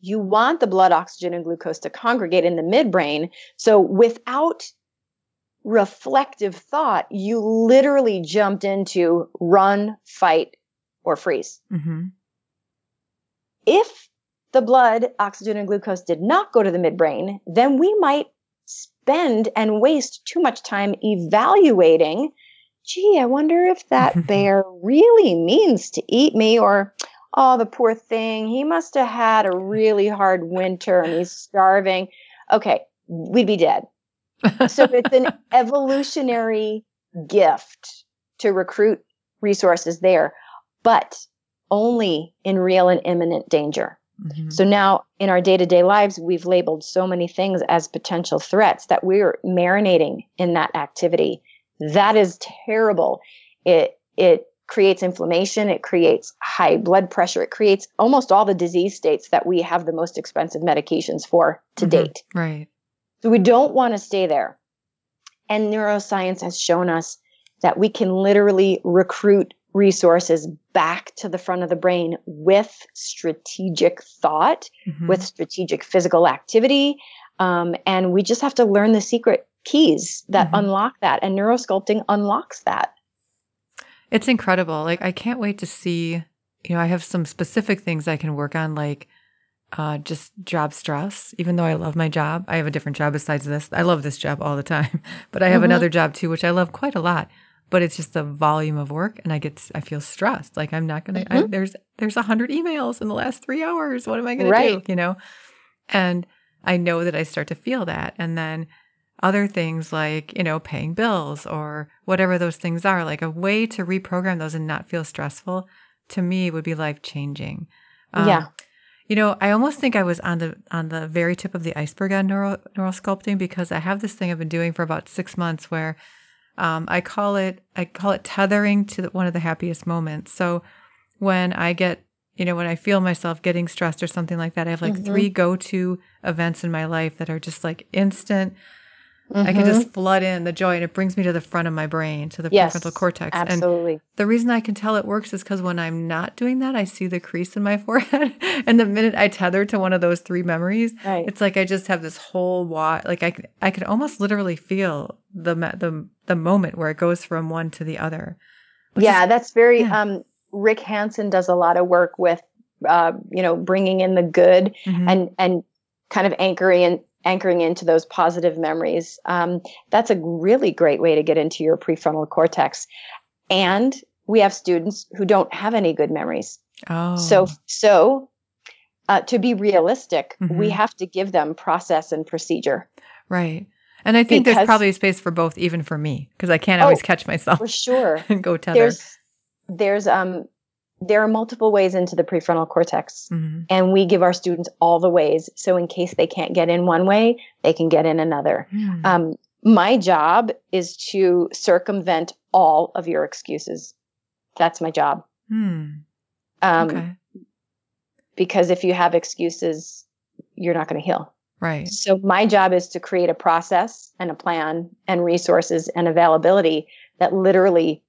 Speaker 2: you want the blood oxygen and glucose to congregate in the midbrain. So without reflective thought, you literally jumped into run, fight, or freeze.
Speaker 1: Mhm.
Speaker 2: If the blood, oxygen, and glucose did not go to the midbrain, then we might spend and waste too much time evaluating. Gee, I wonder if that bear really means to eat me, or oh, the poor thing, he must have had a really hard winter and he's starving. Okay, we'd be dead. So it's an evolutionary gift to recruit resources there, but only in real and imminent danger.
Speaker 1: Mhm.
Speaker 2: So now in our day to day lives, we've labeled so many things as potential threats that we're marinating in that activity. That is terrible. It, it creates inflammation. It creates high blood pressure. It creates almost all the disease states that we have the most expensive medications for to
Speaker 1: Mhm.
Speaker 2: date.
Speaker 1: Right.
Speaker 2: So we don't want to stay there. And neuroscience has shown us that we can literally recruit resources back to the front of the brain with strategic thought,
Speaker 1: Mhm.
Speaker 2: with strategic physical activity. Um, and we just have to learn the secret keys that
Speaker 1: Mhm.
Speaker 2: unlock that. And neurosculpting unlocks that.
Speaker 1: It's incredible. Like I can't wait to see, you know, I have some specific things I can work on like uh just job stress. Even though I love my job, I have a different job besides this. I love this job all the time. But I have
Speaker 2: Mhm.
Speaker 1: another job too which I love quite a lot. But it's just the volume of work and I get I feel stressed. Like I'm not going to
Speaker 2: Mhm.
Speaker 1: there's there's a 100 emails in the last 3 hours. What am I going to
Speaker 2: Right.
Speaker 1: do, you know? And I know that I start to feel that and then other things like, you know, paying bills or whatever those things are, like a way to reprogram those and not feel stressful to me would be life changing.
Speaker 2: Yeah.
Speaker 1: You know, I almost think I was on the on the very tip of the iceberg on neural neural sculpting because I have this thing I've been doing for about six months where um, I call it I call it tethering to the, one of the happiest moments. So when I get you know when I feel myself getting stressed or something like that, I have like
Speaker 2: Mhm.
Speaker 1: three go to events in my life that are just like instant I can just flood in the joy and it brings me to the front of my brain, to the
Speaker 2: Yes,
Speaker 1: prefrontal cortex. And
Speaker 2: absolutely.
Speaker 1: the reason I can tell it works is because when I'm not doing that, I see the crease in my forehead. and the minute I tether to one of those three memories,
Speaker 2: Right.
Speaker 1: it's like I just have this whole wad. Like I, could- I could almost literally feel the the the moment where it goes from one to the other.
Speaker 2: yeah,
Speaker 1: is-
Speaker 2: that's very.
Speaker 1: yeah.
Speaker 2: Um, Rick Hanson does a lot of work with, uh, you know, bringing in the good
Speaker 1: Mhm.
Speaker 2: and and kind of anchoring in, anchoring into those positive memories. Um, that's a really great way to get into your prefrontal cortex. And we have students who don't have any good memories.
Speaker 1: oh,
Speaker 2: So so. Uh, to be realistic, we
Speaker 1: Mhm.
Speaker 2: have to give them process and procedure
Speaker 1: right. And I think there's probably a space for both, even for me, because I can't always
Speaker 2: Oh,
Speaker 1: catch myself
Speaker 2: for sure.
Speaker 1: and go tether.
Speaker 2: There's there's um there are multiple ways into the prefrontal cortex.
Speaker 1: Mhm.
Speaker 2: and we give our students all the ways so in case they can't get in one way they can get in another
Speaker 1: Hmm.
Speaker 2: um, my job is to circumvent all of your excuses that's my job
Speaker 1: Hmm.
Speaker 2: um,
Speaker 1: okay.
Speaker 2: because if you have excuses you're not going to heal
Speaker 1: Right.
Speaker 2: so my job is to create a process and a plan and resources and availability that literally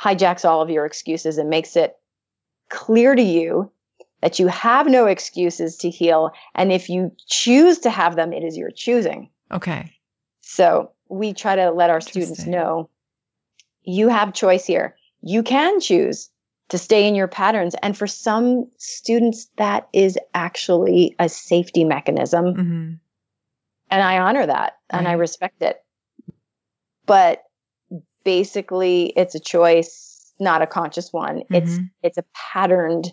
Speaker 2: hijacks all of your excuses and makes it clear to you that you have no excuses to heal. And if you choose to have them, it is your choosing.
Speaker 1: Okay.
Speaker 2: So we try to let our students know you have choice here. You can choose to stay in your patterns. And for some students, that is actually a safety mechanism.
Speaker 1: hmm
Speaker 2: And I honor that and I respect it. But basically, it's a choice, not a conscious one. It's
Speaker 1: Mhm.
Speaker 2: it's a patterned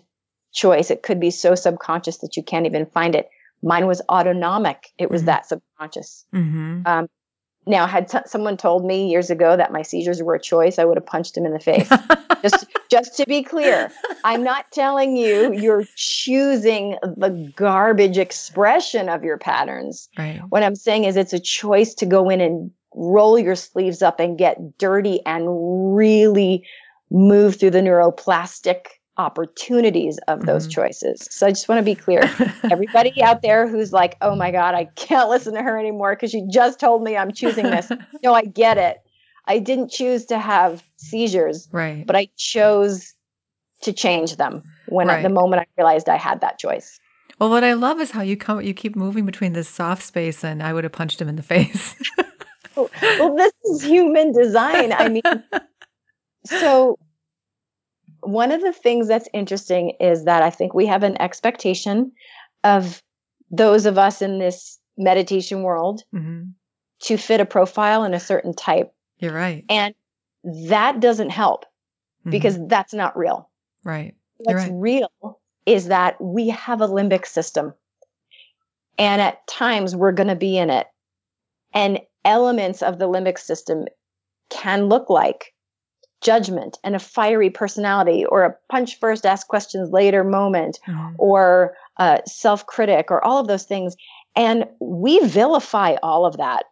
Speaker 2: choice. It could be so subconscious that you can't even find it. Mine was autonomic. It was
Speaker 1: Mhm.
Speaker 2: that subconscious.
Speaker 1: hmm
Speaker 2: Um, now, had t- someone told me years ago that my seizures were a choice, I would have punched him in the face. just, just to be clear, I'm not telling you you're choosing the garbage expression of your patterns.
Speaker 1: right.
Speaker 2: What I'm saying is it's a choice to go in and roll your sleeves up and get dirty and really move through the neuroplastic opportunities of those
Speaker 1: Mhm.
Speaker 2: choices. So I just want to be clear. Everybody out there who's like, oh my God, I can't listen to her anymore because she just told me I'm choosing this. no, I get it. I didn't choose to have seizures,
Speaker 1: right.
Speaker 2: but I chose to change them when at the moment I realized I had that choice.
Speaker 1: Well, what I love is how you come, you keep moving between this soft space, and I would have punched him in the face.
Speaker 2: well, this is human design. I mean, so one of the things that's interesting is that I think we have an expectation of those of us in this meditation world
Speaker 1: hmm
Speaker 2: to fit a profile in a certain type.
Speaker 1: You're right.
Speaker 2: And that doesn't help
Speaker 1: Mhm.
Speaker 2: because that's not real.
Speaker 1: right. You're
Speaker 2: What's
Speaker 1: right.
Speaker 2: real is that we have a limbic system. And at times we're going to be in it. And elements of the limbic system can look like judgment and a fiery personality or a punch first, ask questions later moment
Speaker 1: Mhm.
Speaker 2: or uh, self critic or all of those things. And we vilify all of that.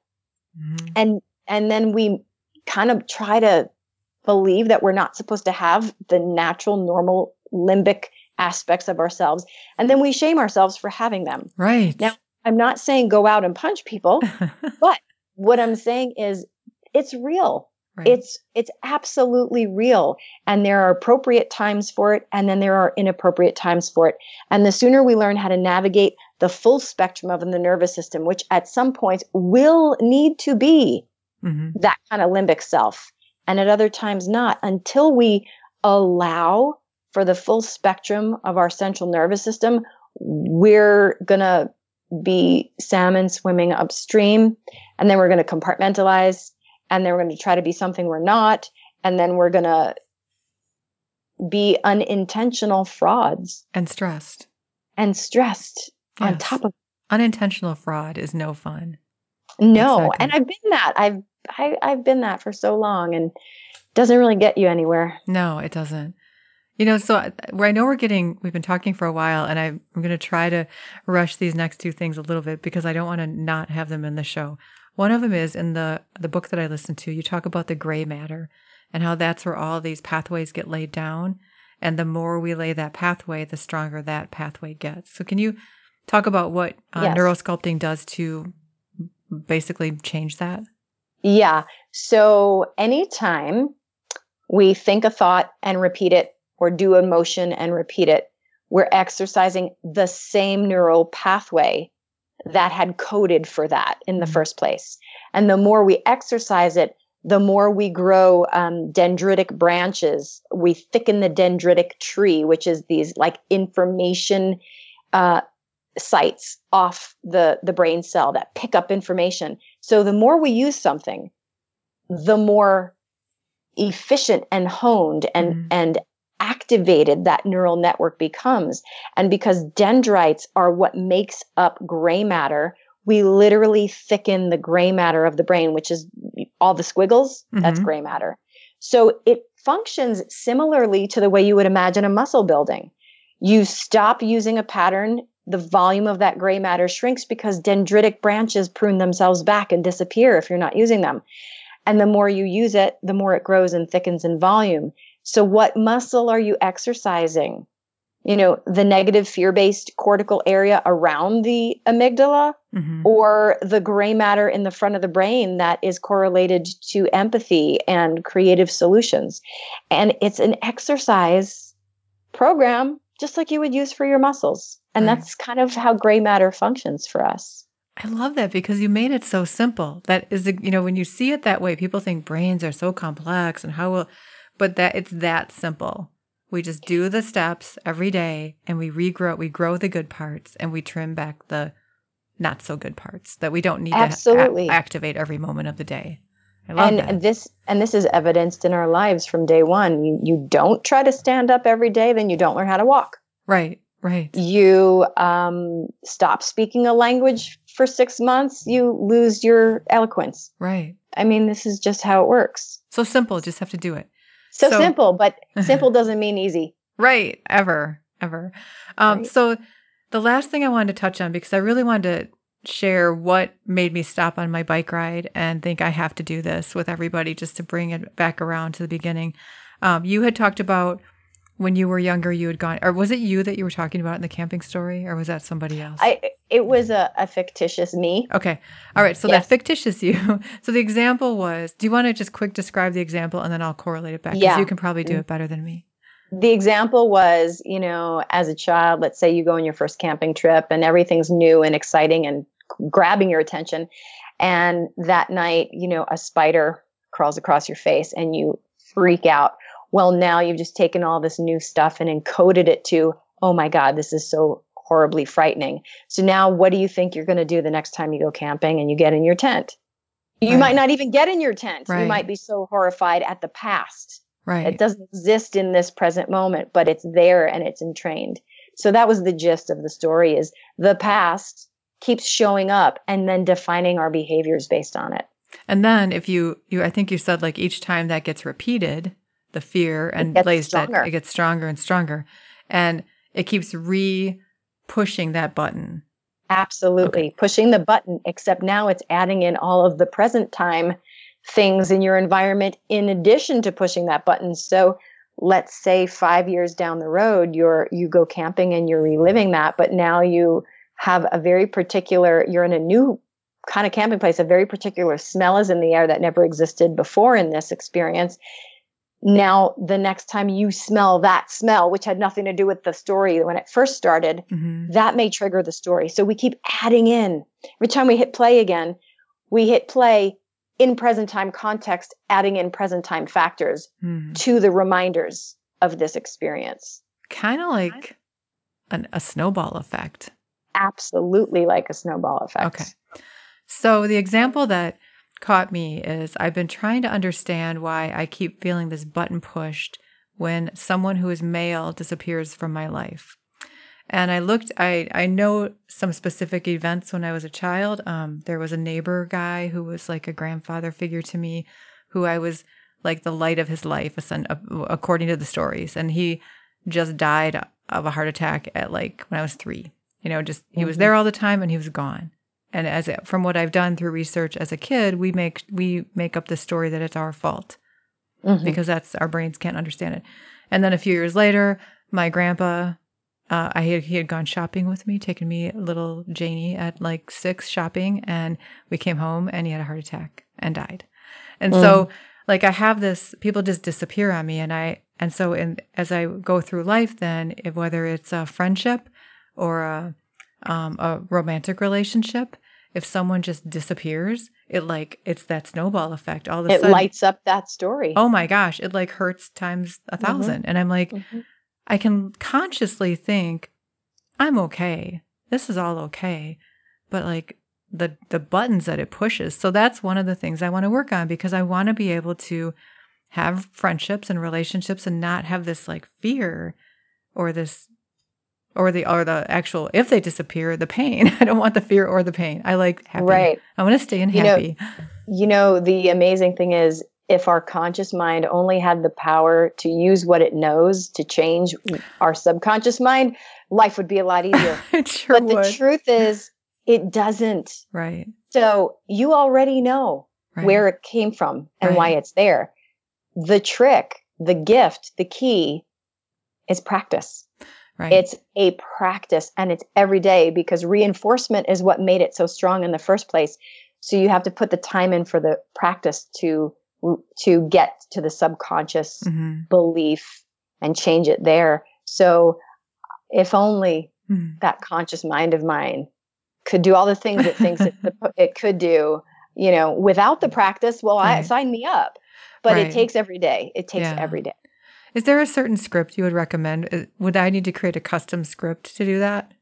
Speaker 1: Mhm.
Speaker 2: And, and then we kind of try to believe that we're not supposed to have the natural, normal limbic aspects of ourselves. And then we shame ourselves for having them.
Speaker 1: Right.
Speaker 2: Now- I'm not saying go out and punch people. But what I'm saying is it's real.
Speaker 1: Right.
Speaker 2: It's it's absolutely real and there are appropriate times for it and then there are inappropriate times for it. And the sooner we learn how to navigate the full spectrum of the nervous system which at some point will need to be
Speaker 1: Mhm.
Speaker 2: that kind of limbic self and at other times not until we allow for the full spectrum of our central nervous system we're going to be salmon swimming upstream and then we're going to compartmentalize and then we're going to try to be something we're not and then we're going to be unintentional frauds
Speaker 1: and stressed.
Speaker 2: and stressed on top of
Speaker 1: Unintentional fraud is no fun.
Speaker 2: no
Speaker 1: Exactly.
Speaker 2: and i've been that i've I, i've been that for so long and it doesn't really get you anywhere
Speaker 1: No, it doesn't. You know, so I- where I know we're getting, we've been talking for a while, and I'm going to try to rush these next two things a little bit because I don't want to not have them in the show. One of them is in the the book that I listened to. You talk about the gray matter and how that's where all these pathways get laid down, and the more we lay that pathway, the stronger that pathway gets. So, can you talk about what uh,
Speaker 2: Yes.
Speaker 1: neurosculpting does to basically change that?
Speaker 2: Yeah. So anytime we think a thought and repeat it, or do a motion and repeat it, we're exercising the same neural pathway that had coded for that in the
Speaker 1: Mhm.
Speaker 2: first place. And the more we exercise it, the more we grow um, dendritic branches. We thicken the dendritic tree, which is these like information uh, sites off the, the brain cell that pick up information. So the more we use something, the more efficient and honed and,
Speaker 1: Mhm.
Speaker 2: and activated that neural network becomes. And because dendrites are what makes up gray matter, we literally thicken the gray matter of the brain, which is all the squiggles, that's
Speaker 1: Mhm.
Speaker 2: gray matter. So it functions similarly to the way you would imagine a muscle building. You stop using a pattern, the volume of that gray matter shrinks because dendritic branches prune themselves back and disappear if you're not using them. And the more you use it, the more it grows and thickens in volume. So, what muscle are you exercising? You know, the negative fear based cortical area around the amygdala
Speaker 1: Mhm.
Speaker 2: or the gray matter in the front of the brain that is correlated to empathy and creative solutions. And it's an exercise program just like you would use for your muscles. And
Speaker 1: Right.
Speaker 2: that's kind of how gray matter functions for us.
Speaker 1: I love that because you made it so simple. That is, you know, when you see it that way, people think brains are so complex and how will, but that it's that simple. We just do the steps every day and we regrow, we grow the good parts and we trim back the not so good parts that we don't need
Speaker 2: Absolutely.
Speaker 1: to a- activate every moment of the day. I love
Speaker 2: and
Speaker 1: that.
Speaker 2: this and this is evidenced in our lives from day one. You you don't try to stand up every day, then you don't learn how to walk.
Speaker 1: right, Right.
Speaker 2: You um, stop speaking a language for six months, you lose your eloquence.
Speaker 1: Right.
Speaker 2: I mean, this is just how it works.
Speaker 1: So simple, just have to do it.
Speaker 2: So, so simple, but simple doesn't mean easy.
Speaker 1: Right. Ever. Ever. Um, right. So the last thing I wanted to touch on, because I really wanted to share what made me stop on my bike ride and think I have to do this with everybody just to bring it back around to the beginning. Um, you had talked about when you were younger you had gone or was it you that you were talking about in the camping story or was that somebody else
Speaker 2: i it was a, a fictitious me.
Speaker 1: Okay. All right. So yes. that fictitious you. So the example was do you want to just quick describe the example and then i'll correlate it back? Because yeah. you can probably do mm. it better than me.
Speaker 2: The example was you know as a child let's say you go on your first camping trip and everything's new and exciting and grabbing your attention. And that night you know a spider crawls across your face and you freak out. Well, now you've just taken all this new stuff and encoded it to, oh my God, this is so horribly frightening. So now what do you think you're going to do the next time you go camping and you get in your tent? You right. might not even get in your tent. Right. You might be so horrified at the past.
Speaker 1: Right.
Speaker 2: It doesn't exist in this present moment, but it's there and it's entrained. So that was the gist of the story is the past keeps showing up and then defining our behaviors based on it.
Speaker 1: And then if you you I think you said like each time that gets repeated, the fear and lays stronger. that it gets stronger and stronger and it keeps re pushing that button.
Speaker 2: Absolutely. Okay. pushing the button except now it's adding in all of the present time things in your environment in addition to pushing that button. So let's say 5 years down the road you're you go camping and you're reliving that but now you have a very particular you're in a new kind of camping place a very particular smell is in the air that never existed before in this experience now the next time you smell that smell which had nothing to do with the story when it first started mm-hmm. that may trigger the story. So we keep adding in. Every time we hit play again we hit play in present time context adding in present time factors mm-hmm. to the reminders of this experience.
Speaker 1: Kind of like an, a snowball effect.
Speaker 2: Absolutely like a snowball effect.
Speaker 1: Okay. So the example that caught me is I've been trying to understand why I keep feeling this button pushed when someone who is male disappears from my life. And I looked, I, I know some specific events when I was a child. Um, there was a neighbor guy who was like a grandfather figure to me, who I was like the light of his life, according to the stories. And he just died of a heart attack at like when I was three. You know, just he mm-hmm. was there all the time and he was gone and as it, from what I've done through research as a kid, we make we make up the story that it's our fault mm-hmm. because that's our brains can't understand it. And then a few years later, my grandpa, uh, I had, he had gone shopping with me, taken me little Janie at like six shopping, and we came home and he had a heart attack and died. And mm. so, like, I have this people just disappear on me, and I and so in as I go through life, then if, whether it's a friendship or a um, a romantic relationship, if someone just disappears, it like it's that snowball effect. All of a sudden,
Speaker 2: it
Speaker 1: sudden,
Speaker 2: lights up that story.
Speaker 1: Oh my gosh, it like hurts times a 1000 mm-hmm. and I'm like, mm-hmm. I can consciously think, I'm okay. This is all okay, but like the the buttons that it pushes. So that's one of the things I want to work on because I want to be able to have friendships and relationships and not have this like fear or this or the or the actual if they disappear the pain. I don't want the fear or the pain. I like happy.
Speaker 2: Right.
Speaker 1: I want to stay in happy
Speaker 2: you know, you know the amazing thing is if our conscious mind only had the power to use what it knows to change our subconscious mind life would be a lot easier.
Speaker 1: It sure
Speaker 2: but
Speaker 1: would.
Speaker 2: the truth is it doesn't.
Speaker 1: Right.
Speaker 2: So you already know right. where it came from and right. why it's there. The trick the gift the key is practice
Speaker 1: Right.
Speaker 2: It's a practice and it's every day because reinforcement is what made it so strong in the first place. So you have to put the time in for the practice to to get to the subconscious mm-hmm. belief and change it there. So if only mm-hmm. that conscious mind of mine could do all the things it thinks it, it, could do, you know, without the practice, well, right. I sign me up. But right. it takes every day. It takes yeah. every day.
Speaker 1: Is there a certain script you would recommend? Uh, would I need to create a custom script to do that?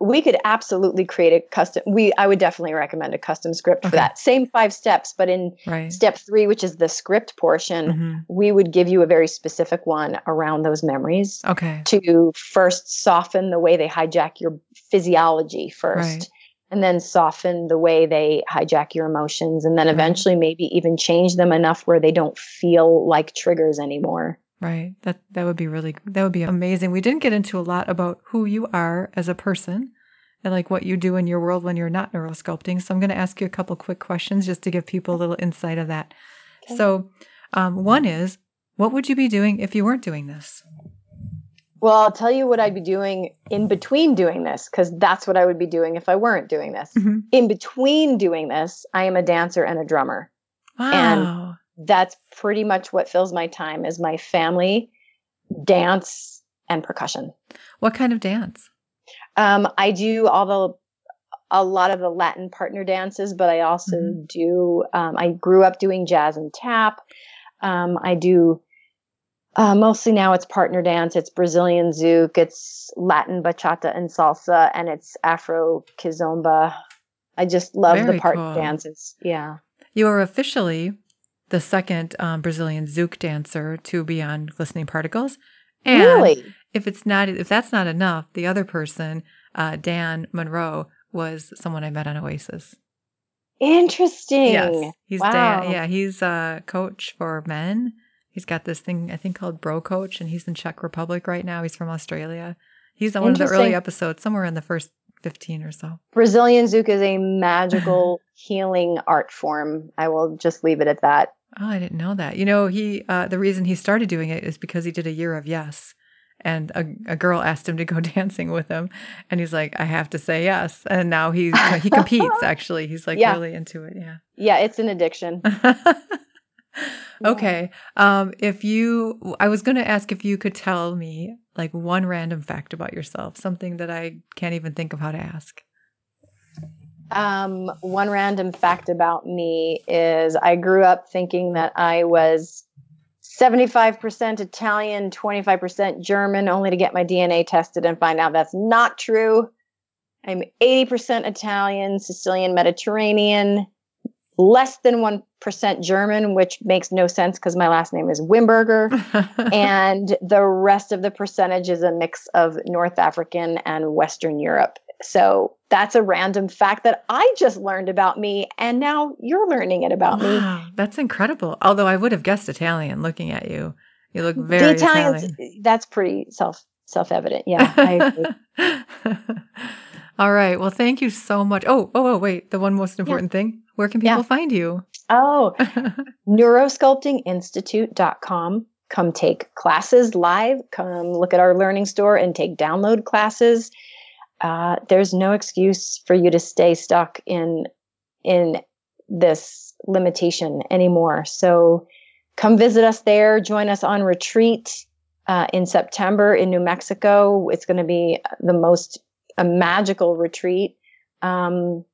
Speaker 2: we could absolutely create a custom we i would definitely recommend a custom script
Speaker 1: Okay.
Speaker 2: for that same five steps but in
Speaker 1: Right.
Speaker 2: step three which is the script portion
Speaker 1: Mhm.
Speaker 2: we would give you a very specific one around those memories
Speaker 1: Okay.
Speaker 2: to first soften the way they hijack your physiology first
Speaker 1: Right.
Speaker 2: and then soften the way they hijack your emotions and then eventually maybe even change them enough where they don't feel like triggers anymore
Speaker 1: Right. That that would be really that would be amazing. We didn't get into a lot about who you are as a person and like what you do in your world when you're not neurosculpting. So I'm going to ask you a couple quick questions just to give people a little insight of that.
Speaker 2: Okay.
Speaker 1: So, um, one is, what would you be doing if you weren't doing this?
Speaker 2: well i'll tell you what i'd be doing in between doing this because that's what i would be doing if i weren't doing this
Speaker 1: Mhm.
Speaker 2: in between doing this i am a dancer and a drummer
Speaker 1: Wow.
Speaker 2: That's pretty much what fills my time is my family dance and percussion
Speaker 1: what kind of dance?
Speaker 2: um, i do all the a lot of the latin partner dances but i also
Speaker 1: Mhm.
Speaker 2: do um, i grew up doing jazz and tap um, i do uh, mostly now it's partner dance it's brazilian zouk it's latin bachata and salsa and it's afro kizomba i just love
Speaker 1: Very
Speaker 2: the partner
Speaker 1: cool.
Speaker 2: dances yeah
Speaker 1: You are officially the second um, Brazilian zouk dancer to be on Glistening Particles. And
Speaker 2: really
Speaker 1: if it's not if that's not enough, the other person, uh, Dan Monroe, was someone I met on Oasis.
Speaker 2: interesting
Speaker 1: Yes, he's
Speaker 2: Wow.
Speaker 1: Dan. Yeah, he's a coach for men. He's got this thing I think called Bro Coach, and he's in Czech Republic right now. He's from Australia. He's on one of the early episodes, somewhere in the first fifteen or so.
Speaker 2: Brazilian Zouk is a magical healing art form. I will just leave it at that.
Speaker 1: Oh, I didn't know that. You know, he uh, the reason he started doing it is because he did a year of yes, and a, a girl asked him to go dancing with him, and he's like, I have to say yes, and now he he competes. Actually, he's like
Speaker 2: Yeah.
Speaker 1: really into it. Yeah.
Speaker 2: Yeah, it's an addiction.
Speaker 1: Okay. Um, if you, I was going to ask if you could tell me like one random fact about yourself, something that I can't even think of how to ask.
Speaker 2: Um, one random fact about me is I grew up thinking that I was 75% Italian, 25% German, only to get my DNA tested and find out that's not true. I'm 80% Italian, Sicilian, Mediterranean, less than 1% German, which makes no sense because my last name is Wimberger. and the rest of the percentage is a mix of North African and Western Europe. So that's a random fact that I just learned about me, and now you're learning it about me.
Speaker 1: that's incredible. Although I would have guessed Italian looking at you. You look very
Speaker 2: the Italians,
Speaker 1: Italian.
Speaker 2: that's pretty self self evident. Yeah, I agree.
Speaker 1: All right. Well, thank you so much. Oh, oh, oh, wait. The one most important thing. Where can people
Speaker 2: Yeah.
Speaker 1: find you?
Speaker 2: oh, neurosculptinginstitute.com. Come take classes live. Come look at our learning store and take download classes. Uh, there's no excuse for you to stay stuck in in this limitation anymore. So come visit us there. Join us on retreat uh, in September in New Mexico. It's going to be the most a magical retreat. Um,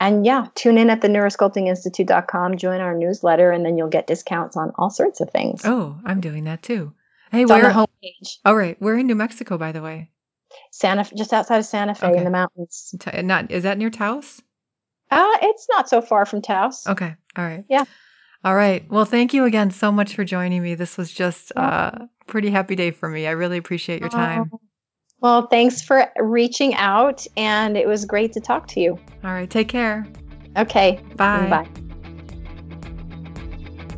Speaker 2: and yeah, tune in at the neurosculptinginstitute.com, join our newsletter, and then you'll get discounts on all sorts of things.
Speaker 1: oh, I'm doing that too. Hey,
Speaker 2: it's on
Speaker 1: where?
Speaker 2: the homepage.
Speaker 1: All right. We're in New Mexico, by the way.
Speaker 2: Santa, just outside of Santa Fe
Speaker 1: Okay.
Speaker 2: in the mountains.
Speaker 1: T- Not is that near Taos?
Speaker 2: Uh, it's not so far from Taos.
Speaker 1: Okay. All right.
Speaker 2: Yeah.
Speaker 1: All right. Well, thank you again so much for joining me. This was just a pretty happy day for me. I really appreciate your time.
Speaker 2: Oh. Well, thanks for reaching out, and it was great to talk to you.
Speaker 1: All right. Take care.
Speaker 2: Okay,
Speaker 1: Bye.
Speaker 2: bye.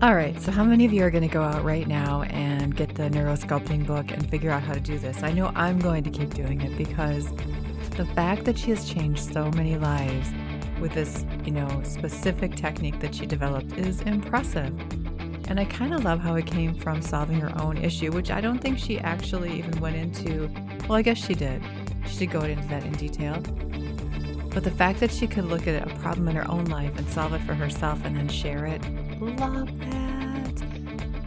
Speaker 1: All right. So, how many of you are going to go out right now and get the neurosculpting book and figure out how to do this? I know I'm going to keep doing it because the fact that she has changed so many lives with this, you know, specific technique that she developed is impressive. And I kind of love how it came from solving her own issue, which I don't think she actually even went into. Well, I guess she did. She did go into that in detail. But the fact that she could look at a problem in her own life and solve it for herself and then share it, love that.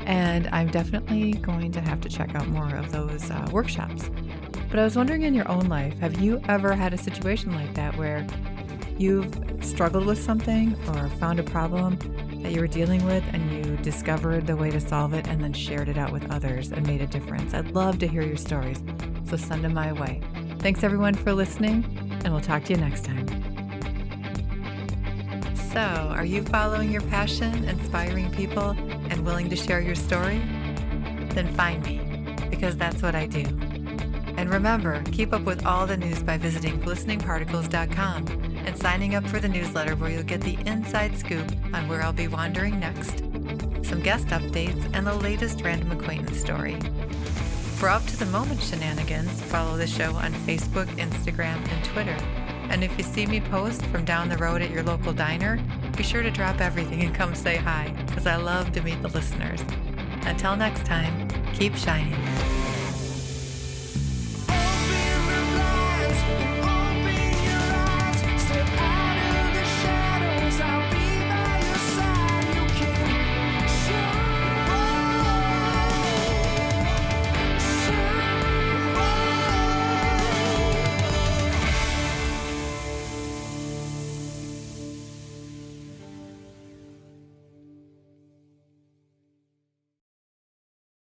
Speaker 1: And I'm definitely going to have to check out more of those uh, workshops. But I was wondering in your own life, have you ever had a situation like that where you've struggled with something or found a problem that you were dealing with and you discovered the way to solve it and then shared it out with others and made a difference? I'd love to hear your stories, so send them my way. Thanks everyone for listening. and we'll talk to you next time. So, are you following your passion, inspiring people, and willing to share your story? Then find me, because that's what I do. And remember, keep up with all the news by visiting glisteningparticles.com and signing up for the newsletter where you'll get the inside scoop on where I'll be wandering next, some guest updates, and the latest random acquaintance story. For up to the moment shenanigans, follow the show on Facebook, Instagram, and Twitter. And if you see me post from down the road at your local diner, be sure to drop everything and come say hi, because I love to meet the listeners. Until next time, keep shining.